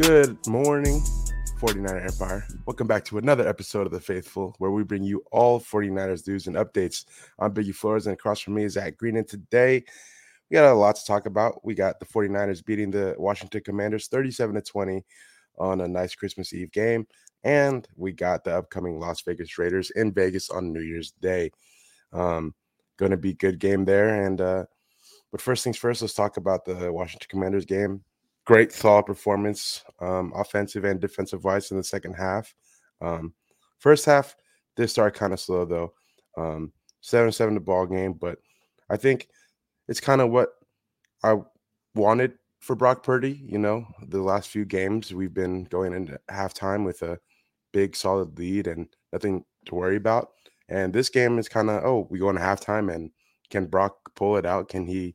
Good morning, 49er Empire. Welcome back to another episode of The Faithful, where we bring you all 49ers news and updates. I'm Biggie Flores, and across from me is Zach Green. And today, we got a lot to talk about. We got the 49ers beating the Washington Commanders 37 to 20 on a nice Christmas Eve game. And we got the upcoming Las Vegas Raiders in Vegas on New Year's Day. Um, going to be good game there. And uh, but first things first, let's talk about the Washington Commanders game great solid performance, um, offensive and defensive wise in the second half. Um, first half did start kind of slow though, um, seven seven the ball game, but I think it's kind of what I wanted for Brock Purdy. You know, the last few games we've been going into halftime with a big solid lead and nothing to worry about. And this game is kind of oh, we go into halftime and can Brock pull it out? Can he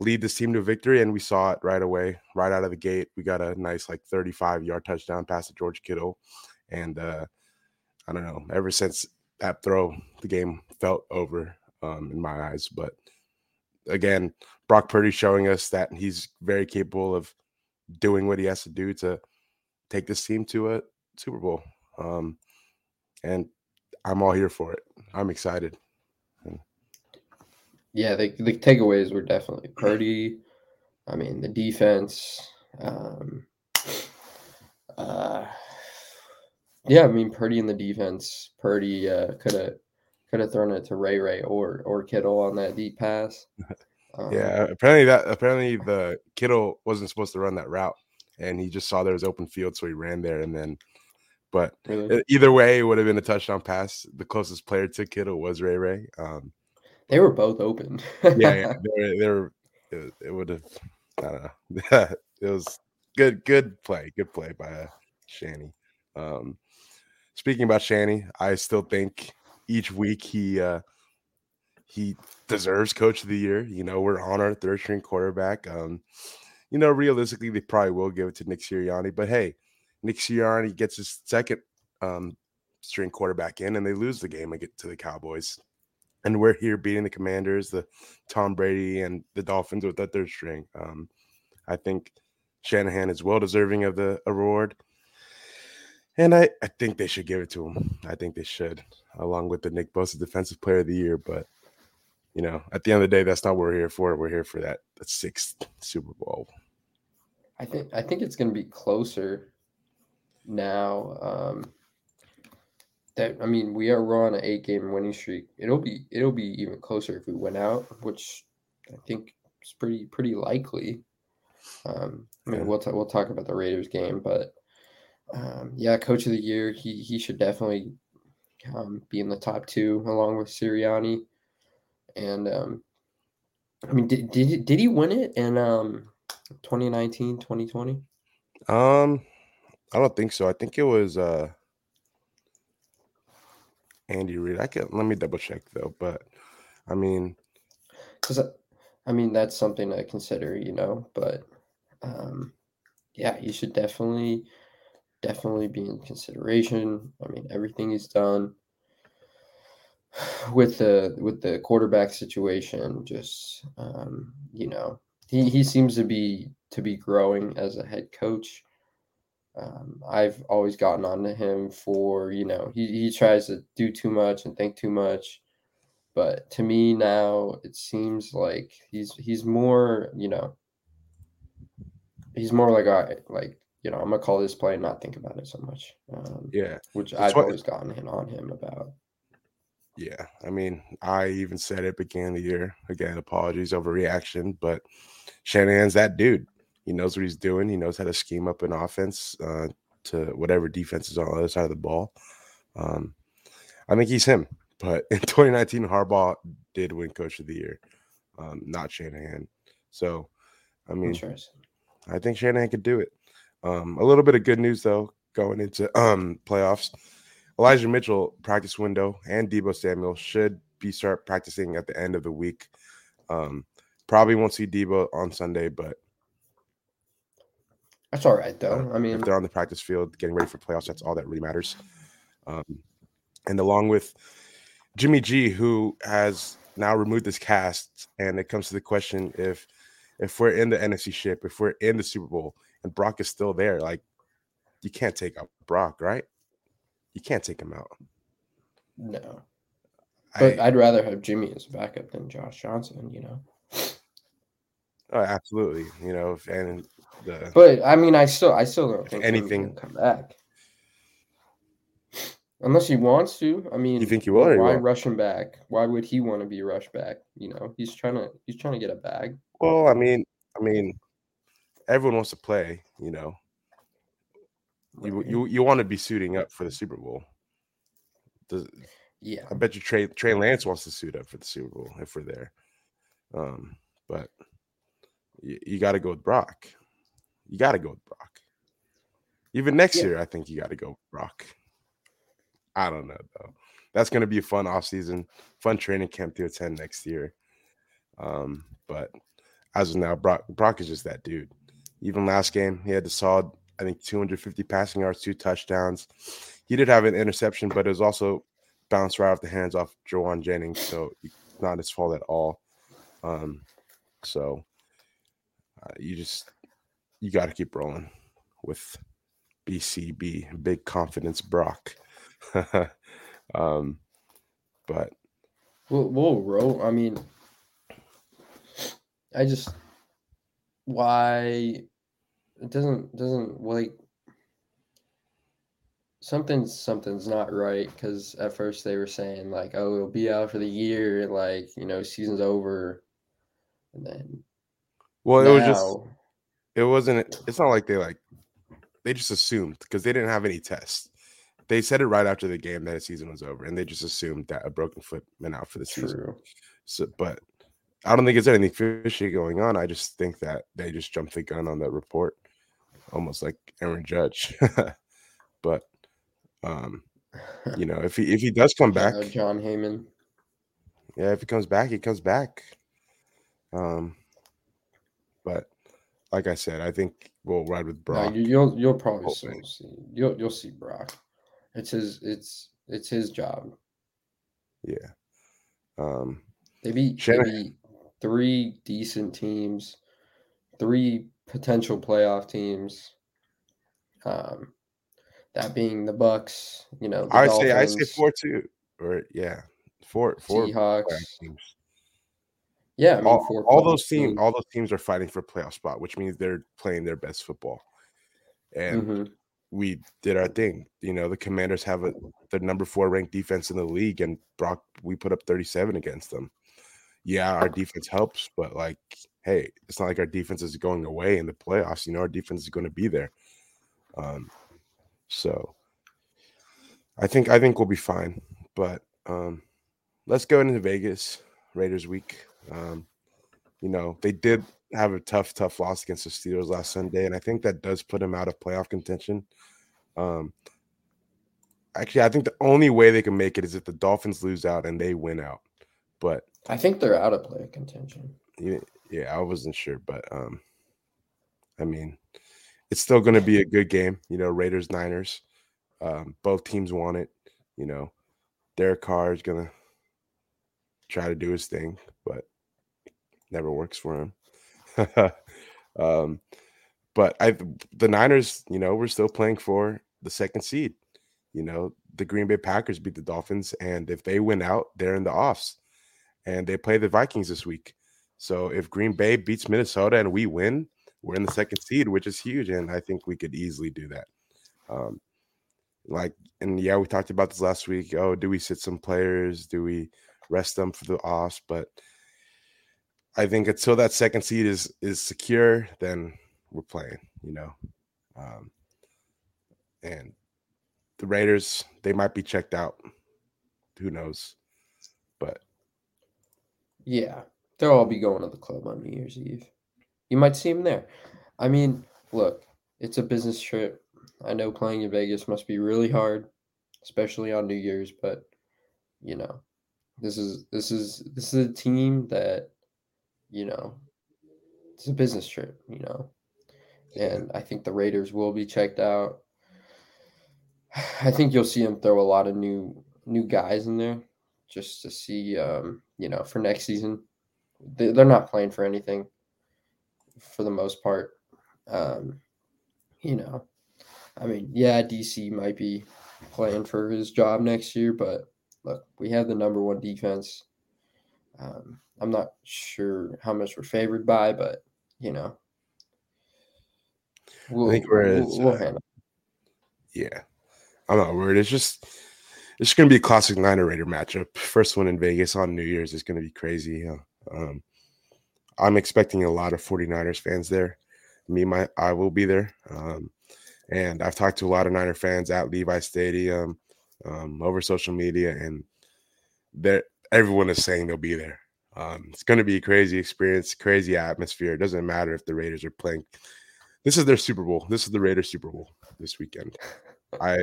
lead this team to victory. And we saw it right away, right out of the gate. We got a nice, like 35 yard touchdown pass to George Kittle. And uh, I don't know, ever since that throw, the game felt over um, in my eyes. But again, Brock Purdy showing us that he's very capable of doing what he has to do to take this team to a Super Bowl. Um, and I'm all here for it. I'm excited yeah, the, the takeaways were definitely Purdy. I mean, the defense. Um, uh, yeah, I mean, Purdy in the defense. Purdy uh, could have could have thrown it to Ray Ray or or Kittle on that deep pass. Um, yeah, apparently that apparently the Kittle wasn't supposed to run that route, and he just saw there was open field, so he ran there, and then. But really? either way, it would have been a touchdown pass. The closest player to Kittle was Ray Ray. Um, they were both open. yeah, yeah, they were. They were it, it would have. I don't know. it was good. Good play. Good play by uh, Shanny. Um, speaking about Shanny, I still think each week he uh, he deserves Coach of the Year. You know, we're on our third string quarterback. Um, you know, realistically, they probably will give it to Nick Sirianni. But hey, Nick Sirianni gets his second um, string quarterback in, and they lose the game and get to the Cowboys and we're here beating the Commanders, the Tom Brady, and the Dolphins with that third string. Um, I think Shanahan is well deserving of the award, and I, I think they should give it to him. I think they should, along with the Nick Bosa Defensive Player of the Year. But you know, at the end of the day, that's not what we're here for. We're here for that, that sixth Super Bowl. I think I think it's going to be closer now. Um, that I mean, we are on an eight game winning streak. It'll be it'll be even closer if we win out, which I think is pretty pretty likely. Um, I mean, we'll t- we'll talk about the Raiders game, but um, yeah, coach of the year, he he should definitely um, be in the top two along with Sirianni. And um, I mean, did did did he win it in um 2019, 2020? Um, I don't think so. I think it was uh Andy Reid. I can let me double check though, but I mean, because I mean that's something to consider, you know. But um, yeah, you should definitely, definitely be in consideration. I mean, everything he's done with the with the quarterback situation, just um, you know, he he seems to be to be growing as a head coach. Um, I've always gotten on to him for, you know, he, he tries to do too much and think too much. But to me now, it seems like he's he's more, you know, he's more like I like, you know, I'm gonna call this play and not think about it so much. Um, yeah, which I've what, always gotten in on him about. Yeah, I mean, I even said it began the year. Again, apologies overreaction, but Shanahan's that dude. He knows what he's doing. He knows how to scheme up an offense uh, to whatever defense is on the other side of the ball. Um, I think he's him. But in 2019, Harbaugh did win Coach of the Year, um, not Shanahan. So, I mean, I think Shanahan could do it. Um, a little bit of good news though, going into um, playoffs. Elijah Mitchell practice window and Deebo Samuel should be start practicing at the end of the week. Um, probably won't see Deebo on Sunday, but that's all right, though. I mean, if they're on the practice field getting ready for playoffs, that's all that really matters. Um, and along with Jimmy G, who has now removed this cast, and it comes to the question if if we're in the NFC ship, if we're in the Super Bowl, and Brock is still there, like you can't take out Brock, right? You can't take him out. No. But I, would rather have Jimmy as a backup than Josh Johnson, you know. Oh, absolutely. You know, and the But I mean I still I still don't think anything come back. Unless he wants to. I mean You think he will why rush him back? Why would he want to be rushed back? You know, he's trying to he's trying to get a bag. Well, I mean, I mean, everyone wants to play, you know. You you you want to be suiting up for the Super Bowl. Does, Yeah. I bet you Trey Trey Lance wants to suit up for the Super Bowl if we're there. Um, but you, you got to go with Brock. You got to go with Brock. Even next Yeah. year, I think you got to go with Brock. I don't know though. That's going to be a fun off season, fun training camp to attend next year. Um, but as of now, Brock Brock is just that dude. Even last game, he had the solid, I think, 250 passing yards, two touchdowns. He did have an interception, but it was also bounced right off the hands off Jauan Jennings, so it's not his fault at all. Um, so you just you got to keep rolling with BCB, big confidence Brock. um, but We'll, we'll roll. I mean, I just why it doesn't doesn't like something's something's not right because at first they were saying like oh it'll be out for the year like you know season's over and then well, it was just it wasn't. It's not like they like they just assumed because they didn't have any tests. They said it right after the game that the season was over, and they just assumed that a broken foot meant out for the season. So, but I don't think it's anything fishy going on. I just think that they just jumped the gun on that report, almost like Aaron Judge. but um, you know, if he if he does come back, Uh, Jon Heyman yeah, if he comes back, he comes back. Um, like I said, I think we'll ride with Brock. you, you'll you'll probably still see you'll you'll see Brock it's his it's it's his job Yeah. Um, They beat, they beat three decent teams, three potential playoff teams. Um, that being the Bucks, you know, I say I say four two or yeah, four four Seahawks. teams. Yeah, I mean, all, all those teams, teams. all those teams are fighting for playoff spot, which means they're playing their best football. And Mhm. we did our thing. You know, the Commanders have a the number four ranked defense in the league, and Brock we put up thirty seven against them. Yeah, our defense helps, but like, hey, it's not like our defense is going away in the playoffs. You know, our defense is going to be there. Um, so I think I think we'll be fine. But um, let's go into Vegas Raiders week. Um, you know, they did have a tough, tough loss against the Steelers last Sunday, and I think that does put them out of playoff contention. Um, actually, I think the only way they can make it is if the Dolphins lose out and they win out. But I think they're out of playoff contention. yeah, yeah, I wasn't sure, but um, I mean, it's still going to be a good game. You know, Raiders Niners. Um, both teams want it. You know, Derek Carr is going to try to do his thing, but never works for him. um, but I, the Niners, you know, we're still playing for the second seed. You know, the Green Bay Packers beat the Dolphins, and if they win out, they're in the offs, and they play the Vikings this week. So if Green Bay beats Minnesota and we win, we're in the second seed, which is huge, and I think we could easily do that. Um, like, and yeah, we talked about this last week. Oh, do we sit some players? Do we rest them for the offs? But I think until that second seed is is secure, then we're playing. You know, um, and the Raiders they might be checked out. Who knows? But Yeah, they'll all be going to the club on New Year's Eve. You might see them there. I mean, look, it's a business trip. I know playing in Vegas must be really hard, especially on New Year's, but you know, this is this is this is a team that, you know, it's a business trip, you know. And I think the Raiders will be checked out. I think you'll see them throw a lot of new new guys in there just to see um, you know, for next season. They, they're not playing for anything. for the most part. Um, you know, I mean, yeah, DC might be playing for his job next year, but look, we have the number one defense. Um, I'm not sure how much we're favored by, but you know, we'll, I think we're we'll, we'll uh, handle. Yeah, I'm not worried. It's just it's going to be a classic Niner Raider matchup. First one in Vegas on New Year's is going to be crazy. Um, I'm expecting a lot of 49ers fans there. Me, my, I will be there. Um, and I've talked to a lot of Niner fans at Levi Stadium um, over social media, and that everyone is saying they'll be there. Um, it's going to be a crazy experience, crazy atmosphere. It doesn't matter if the Raiders are playing. This is their Super Bowl. This is the Raiders Super Bowl this weekend. I.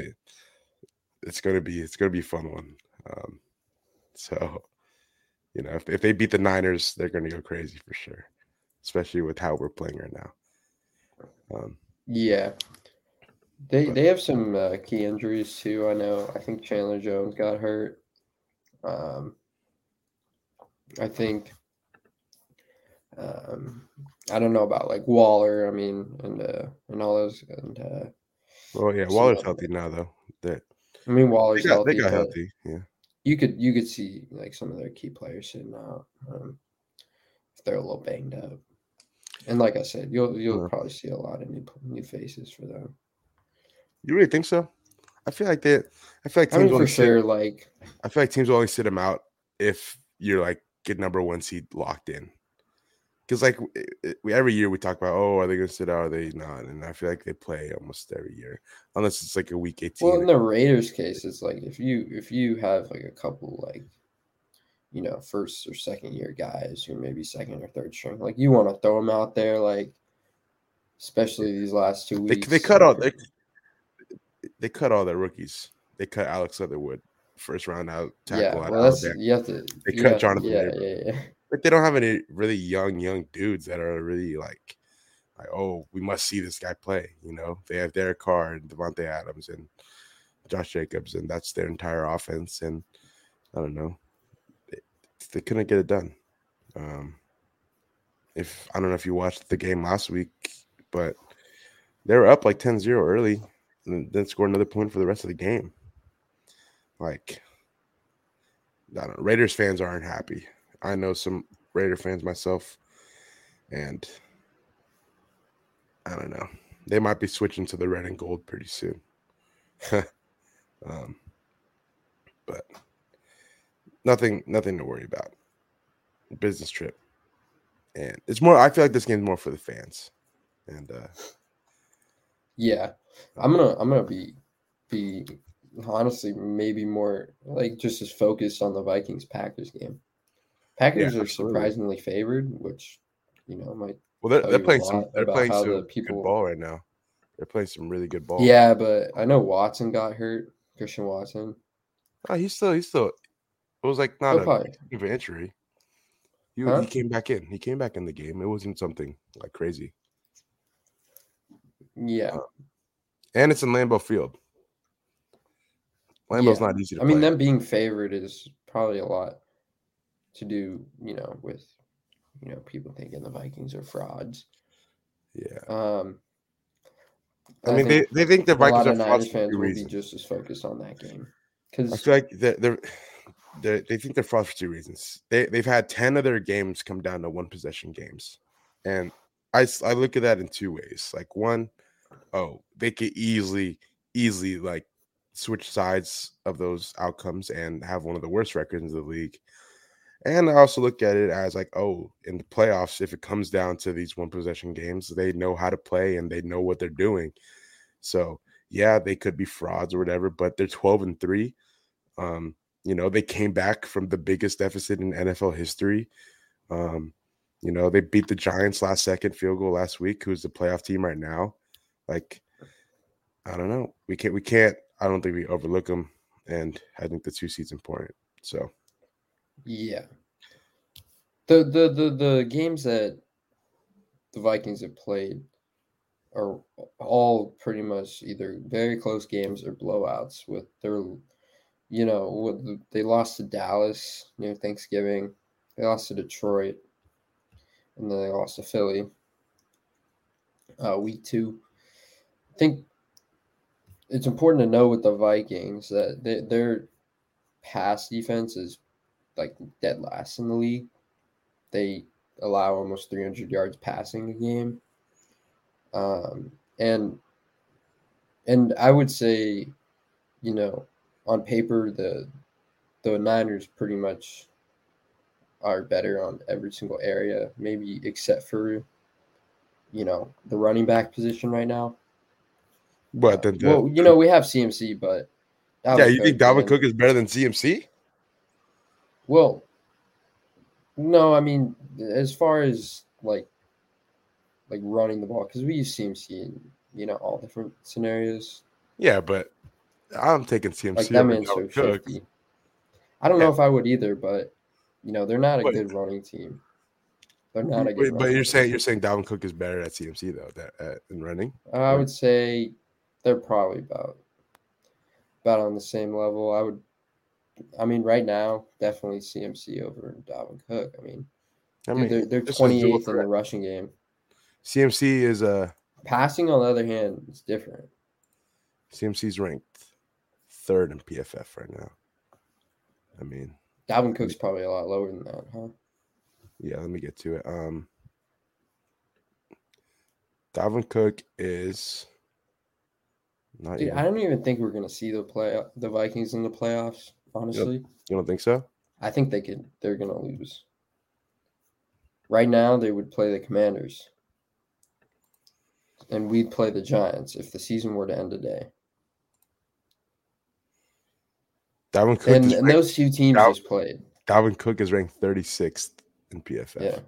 It's gonna be it's gonna be a fun one. Um, so, you know, if, if they beat the Niners, they're gonna go crazy for sure, especially with how we're playing right now. Um, yeah, they but, they have some uh, key injuries too. I know. I think Chandler Jones got hurt. Um, I think. Um, I don't know about like Waller. I mean, and uh, and all those. And uh, well, yeah, Waller's healthy now though. That I mean, Waller's they got, healthy. They got healthy. Yeah. You could you could see like some of their key players sitting out um, if they're a little banged up. And like I said, you'll you'll probably see a lot of new new faces for them. You really think so? I feel like that. I feel like teams I mean, for sure. Sit, like I feel like teams will only sit them out if you're like get number one seed locked in. Because like we, every year we talk about, oh, are they going to sit out? Are they not? And I feel like they play almost every year, unless it's like a week eighteen. Well, in the Raiders' case, it's like if you if you have like a couple like, you know, first or second year guys who maybe second or third string, like you want to throw them out there, like especially these last two weeks. They, they cut all they they cut all their rookies. They cut Alex Leatherwood first round out tackle. Yeah, well, that's you have to. They cut Jonathan. Yeah, yeah, yeah like they don't have any really young young dudes that are really like like oh we must see this guy play. You know they have Derek Carr and Davante Adams and Josh Jacobs and that's their entire offense. And I don't know they, they couldn't get it done. Um, if I don't know if you watched the game last week, but they were up like 10-0 early and then scored another point for the rest of the game. Like I don't know, Raiders fans aren't happy. I know some Raider fans myself, and I don't know. They might be switching to the red and gold pretty soon. um, but nothing, nothing to worry about. Business trip, and it's more. I feel like this game's more for the fans, and uh, yeah, I'm gonna, I'm gonna be, be honestly maybe more like just as focused on the Vikings Packers game. Packers yeah, are surprisingly favored, which you know might. Well, they're, they're playing some. They're playing some the people, good ball right now. They're playing some really good ball. Yeah, but I know Watson got hurt. Christian Watson. Oh, he's still. He's still. It was like not a an injury. He, huh? he came back in. He came back in the game. It wasn't something like crazy. Yeah. Uh, and it's in Lambeau Field. Lambeau's yeah. not easy to I mean, them being favored is probably a lot to do, you know, with you know people thinking the Vikings are frauds. Yeah. Um. I, I mean, they, they think the Vikings are frauds fans will be just as focused on that game because I feel like they're, they're, they're, they think they're frauds for two reasons. They they've had ten of their games come down to one possession games, and I I look at that in two ways. Like one, oh, they could easily easily like switch sides of those outcomes and have one of the worst records in the league and I also look at it as like, oh, in the playoffs, if it comes down to these one possession games, they know how to play and they know what they're doing. So yeah, they could be frauds or whatever, but they're 12 and 3. Um, you know, they came back from the biggest deficit in NFL history. Um, you know, they beat the Giants last second field goal last week, who's the playoff team right now. Like, I don't know. We can't we can't I don't think we overlook them. And I think the two seats important. So yeah. The the the the games that the Vikings have played are all pretty much either very close games or blowouts with their you know, with they lost to Dallas near Thanksgiving. They lost to Detroit. And then they lost to Philly. uh, week two. I think it's important to know with the Vikings that they, their pass defense is like dead last in the league. They allow almost 300 yards passing a game. Um, and and I would say, you know, on paper the the Niners pretty much are better on every single area, maybe except for you know the running back position right now. But then, the, well, you know, we have CMC, but Dalvin yeah, you Cook, think Dalvin man. Cook is better than CMC? Well, no, I mean, as far as like like running the ball, because we use CMC in you know all different scenarios. Yeah, but I'm taking CMC. Like that man's so shifty. I don't yeah. know if I would either, but you know they're not a but, good running team. They're not a good. But, but you're saying you're saying Dalvin Cook is better at CMC though that at, in running. Uh, I would say they're probably about about on the same level. I would I mean, right now, definitely CMC over Dalvin Cook. I mean, I mean dude, they're, they're 28th in the rushing game. CMC is a passing. On the other hand, is different. CMC's ranked third in PFF right now. I mean, Dalvin Cook's probably a lot lower than that, huh? Yeah, let me get to it. Um, Dalvin Cook is not. Dude, I don't even think we're gonna see the play the Vikings in the playoffs honestly. You don't think so? I think they could. They're gonna lose. Right now, they would play the Commanders, and we'd play the Giants if the season were to end today. Dalvin Cook and, and those two teams Dal- just played. Dalvin Cook is ranked 36th in PFF. Yeah.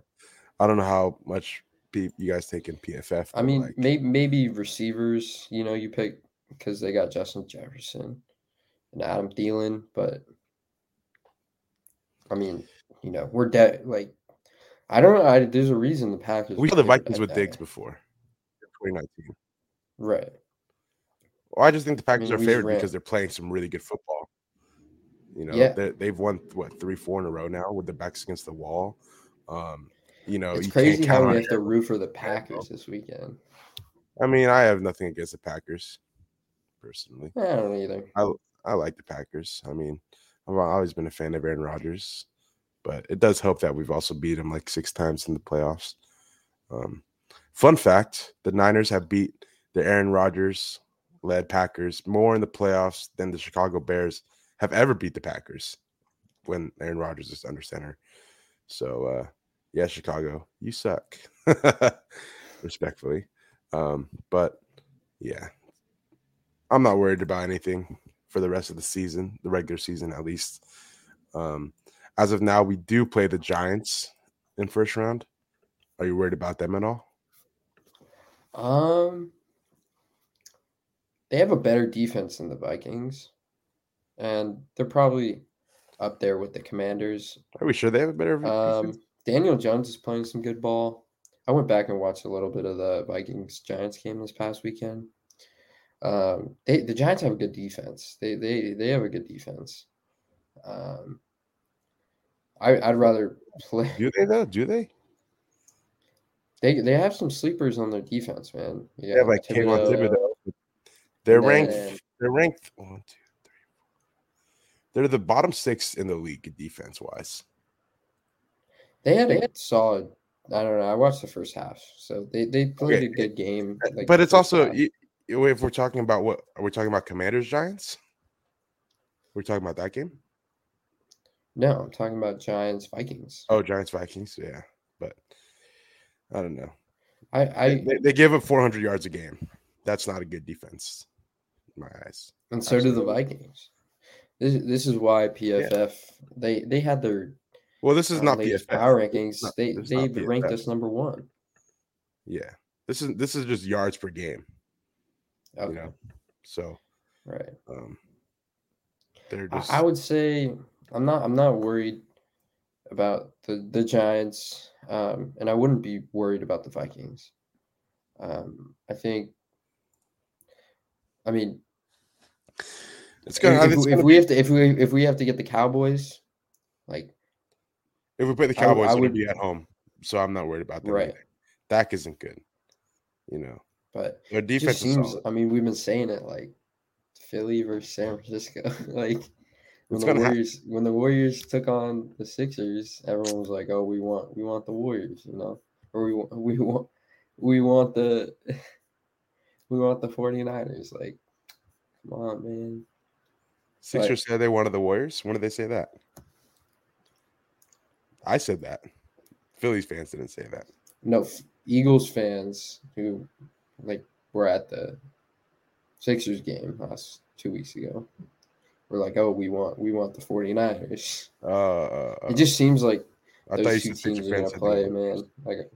I don't know how much you guys take in PFF. I mean, like... maybe maybe receivers. You know, you pick because they got Justin Jefferson and Adam Thielen, but I mean, you know, we're dead. Like, I don't know. I, there's a reason the Packers. We saw the Vikings with Diggs before, 2019. Right. Well, I just think the Packers I mean, are favored because they're playing some really good football. You know, yeah. they've won what three, four in a row now with their backs against the wall. Um, you know, it's you crazy how we have to root for the Packers this weekend. I mean, I have nothing against the Packers, personally. I don't either. I I like the Packers. I mean, I've always been a fan of Aaron Rodgers, but it does help that we've also beat him like six times in the playoffs. Um, fun fact: the Niners have beat the Aaron Rodgers led Packers more in the playoffs than the Chicago Bears have ever beat the Packers when Aaron Rodgers is under center. So, uh, yeah, Chicago, you suck, respectfully. Um, but yeah, I'm not worried about anything for the rest of the season, the regular season at least. Um, as of now, we do play the Giants in first round. Are you worried about them at all? Um, they have a better defense than the Vikings, and they're probably up there with the Commanders. Are we sure they have a better? Um, Daniel Jones is playing some good ball. I went back and watched a little bit of the Vikings Giants game this past weekend. Um, they the Giants have a good defense. They they they have a good defense. Um, I I'd rather play. Do they though? Do they? They they have some sleepers on their defense, man. Yeah, they have like Kayvon Thibodeaux. They're ranked. Then, they're ranked one, two, three. They're the bottom six in the league defense wise. They had a solid. I don't know. I watched the first half, so they they played okay. a good game. Like but it's also if we're talking about what are we talking about commanders giants? We're talking about that game? No i'm talking about giants vikings. Oh giants vikings yeah but i don't know. I i they, they give up 400 yards a game. That's not a good defense in my eyes. And so Absolutely. do the vikings. This, this is why pff yeah. they they had their well this is uh, not pff power rankings. not, they they ranked us number one. Yeah this is this is just yards per game Okay. You know, so right. Um, they're just. I would say I'm not. I'm not worried about the the Giants, um, and I wouldn't be worried about the Vikings. Um, I think. I mean, it's gonna. If, if, if we be, have to, if we if we have to get the Cowboys, like, if we play the Cowboys, I, I would be at home, so I'm not worried about that. Right. Either. Dak isn't good. You know, but their it defense seems. I mean, we've been saying it like Philly versus San Francisco. like when It's the Warriors when the Warriors took on the Sixers, everyone was like, "Oh, we want we want the Warriors," you know, or we want we want we want the we want the 49ers. Like, come on, man. Sixers said they wanted the Warriors. When did they say that? I said that. Phillies fans didn't say that. No, Eagles fans who like we're at the Sixers game last two weeks ago We're like, "Oh, we want we want the 49ers." Uh, uh, uh, It just seems like I those two teams are gonna fans said they play, man. Like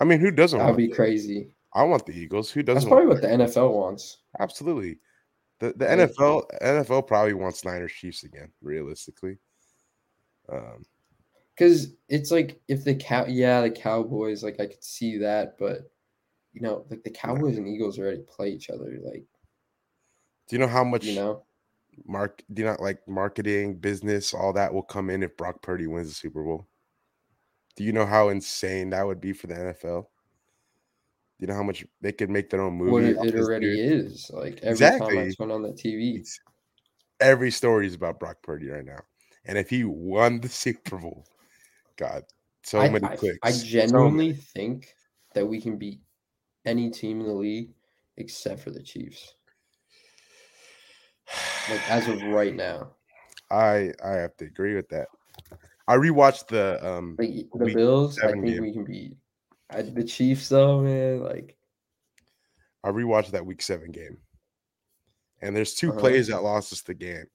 I mean, who doesn't that'd be the- crazy. I want the Eagles. Who doesn't? That's probably what the NFL wants. Absolutely. The the Like- NFL NFL probably wants Niners Chiefs again, realistically. Um, Because it's like if the cow, yeah, the Cowboys, like I could see that, but you know, like the Cowboys and Eagles already play each other. Like do you know how much you know, mark do you not like marketing, business, all that will come in if Brock Purdy wins the Super Bowl? Do you know how insane that would be for the NFL? Do you know how much they could make their own movie? what it, it already dude? is. Like every time Exactly. turn on the TV, It's- every story is about Brock Purdy right now. And if he won the Super Bowl, God, so I, many I, clicks. I genuinely many. think that we can beat any team in the league except for the Chiefs. Like as of right now, I I have to agree with that. I rewatched the um like the Bills, I think game. we can beat. I, the Chiefs, though, man, like I rewatched that week seven game. And there's 2 Uh-huh. plays that lost us the game.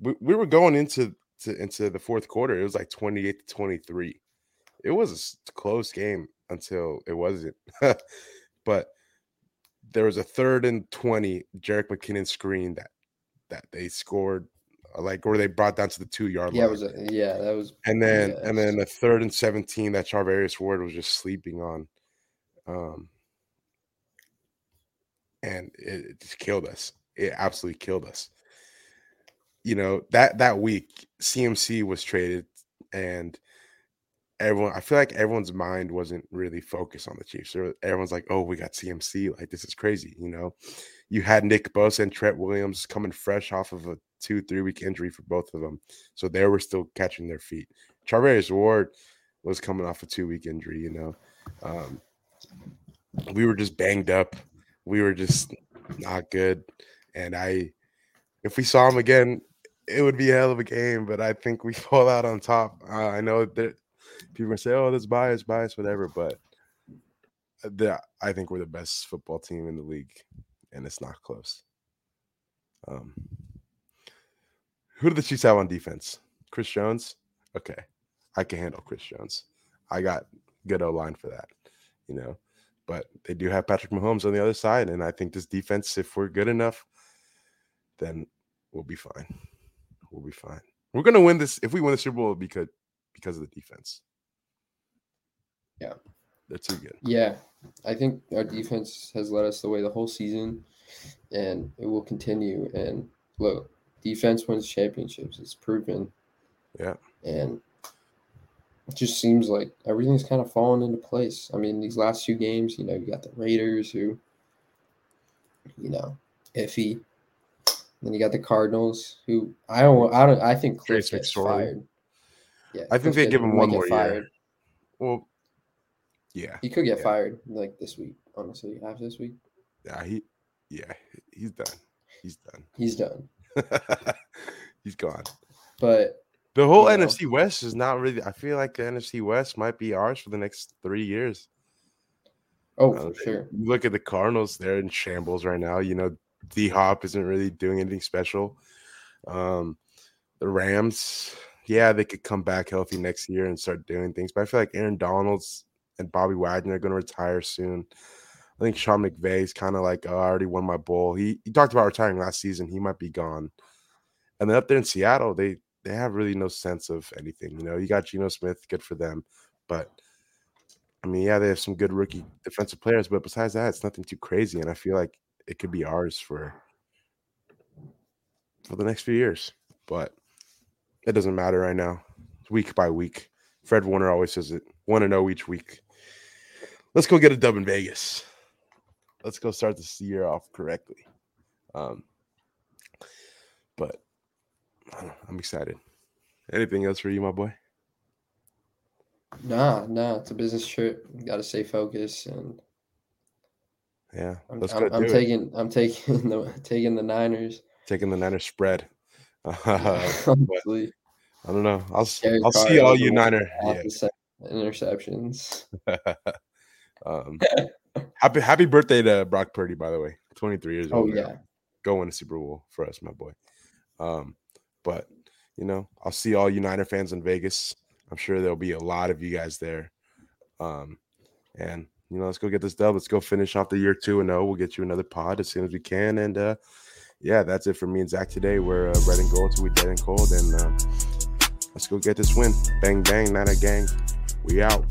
We, we were going into to, into the fourth quarter. It was like 28 to 23. It was a close game until it wasn't. but there was a third and 20 Jerick McKinnon screen that that they scored uh, like or they brought down to the two yard yeah, line. was a, yeah, that was and then and then a third and 17 that Charvarius Ward was just sleeping on. Um and it, it just killed us. It absolutely killed us. You know, that that week CMC was traded and everyone I feel like everyone's mind wasn't really focused on the Chiefs. Everyone's like, "Oh, we got CMC. Like this is crazy," you know. You had Nick Bosa and Trent Williams coming fresh off of a 2-3 week injury for both of them. So they were still catching their feet. Charvarius Ward was coming off a two week injury, you know. Um, we were just banged up. We were just not good. And I, if we saw him again, it would be a hell of a game. But I think we fall out on top. Uh, I know that people say, "Oh, that's bias, bias, whatever." But the, I think we're the best football team in the league, and it's not close. Um, who do the Chiefs have on defense? Chris Jones. Okay, I can handle Chris Jones. I got good O line for that, you know. But they do have Patrick Mahomes on the other side, and I think this defense, if we're good enough, then we'll be fine. We'll be fine. We're gonna win this. If we win the Super Bowl, because because of the defense. Yeah. they're too good. Yeah, I think our defense has led us the way the whole season, and it will continue. And look, defense wins championships. It's proven. Yeah. And it just seems like everything's kind of falling into place. I mean, these last two games, you know, you got the Raiders who, you know, iffy. Then you got the Cardinals who I don't I don't I think Cliff Trace gets fired. Yeah, I think Cliff they give him one more year. Well, yeah, He could get Yeah. fired like this week, honestly. After this week, yeah, he, yeah, he's done. He's done. he's done. he's gone. But The whole You know. NFC West is not really. I feel like the NFC West might be ours for the next three years. oh, Uh, for sure. You look at the Cardinals; they're in shambles right now. You know, D Hop isn't really doing anything special. Um, the Rams, yeah, they could come back healthy next year and start doing things. But I feel like Aaron Donald's and Bobby Wagner are going to retire soon. I think Sean McVay's kind of like, oh, I already won my bowl. He he talked about retiring last season. He might be gone. And then up there in Seattle, they they have really no sense of anything. You know, you got Geno Smith, good for them, but I mean, yeah, they have some good rookie defensive players, but besides that, it's nothing too crazy. And I feel like it could be ours for for the next few years. But it doesn't matter right now. It's week by week. Fred Warner always says it one and zero each week. Let's go get a dub in Vegas. let's go start this year off correctly. Um, but I'm excited. Anything else for you, my boy? Nah, nah, it's a business trip. Got to stay focused, and yeah, I'm, I'm, I'm it. taking I'm taking the taking the Niners. Taking the Niners spread. Honestly, I don't know. I'll I'll see all you Niner. Yeah. interceptions. um, happy happy birthday to Brock Purdy, by the way. 23 years Oh old. now. yeah, Go win a Super Bowl for us, my boy. Um, but you know, I'll see all you Niner fans in Vegas. I'm sure there'll be a lot of you guys there. Um, and you know, let's go get this dub. Let's go finish off the year two and zero. We'll get you another pod as soon as we can. And uh, yeah, that's it for me and Zach today. We're uh, red and gold till we dead and cold. And uh, let's go get this win. Bang bang, Niner gang. We out.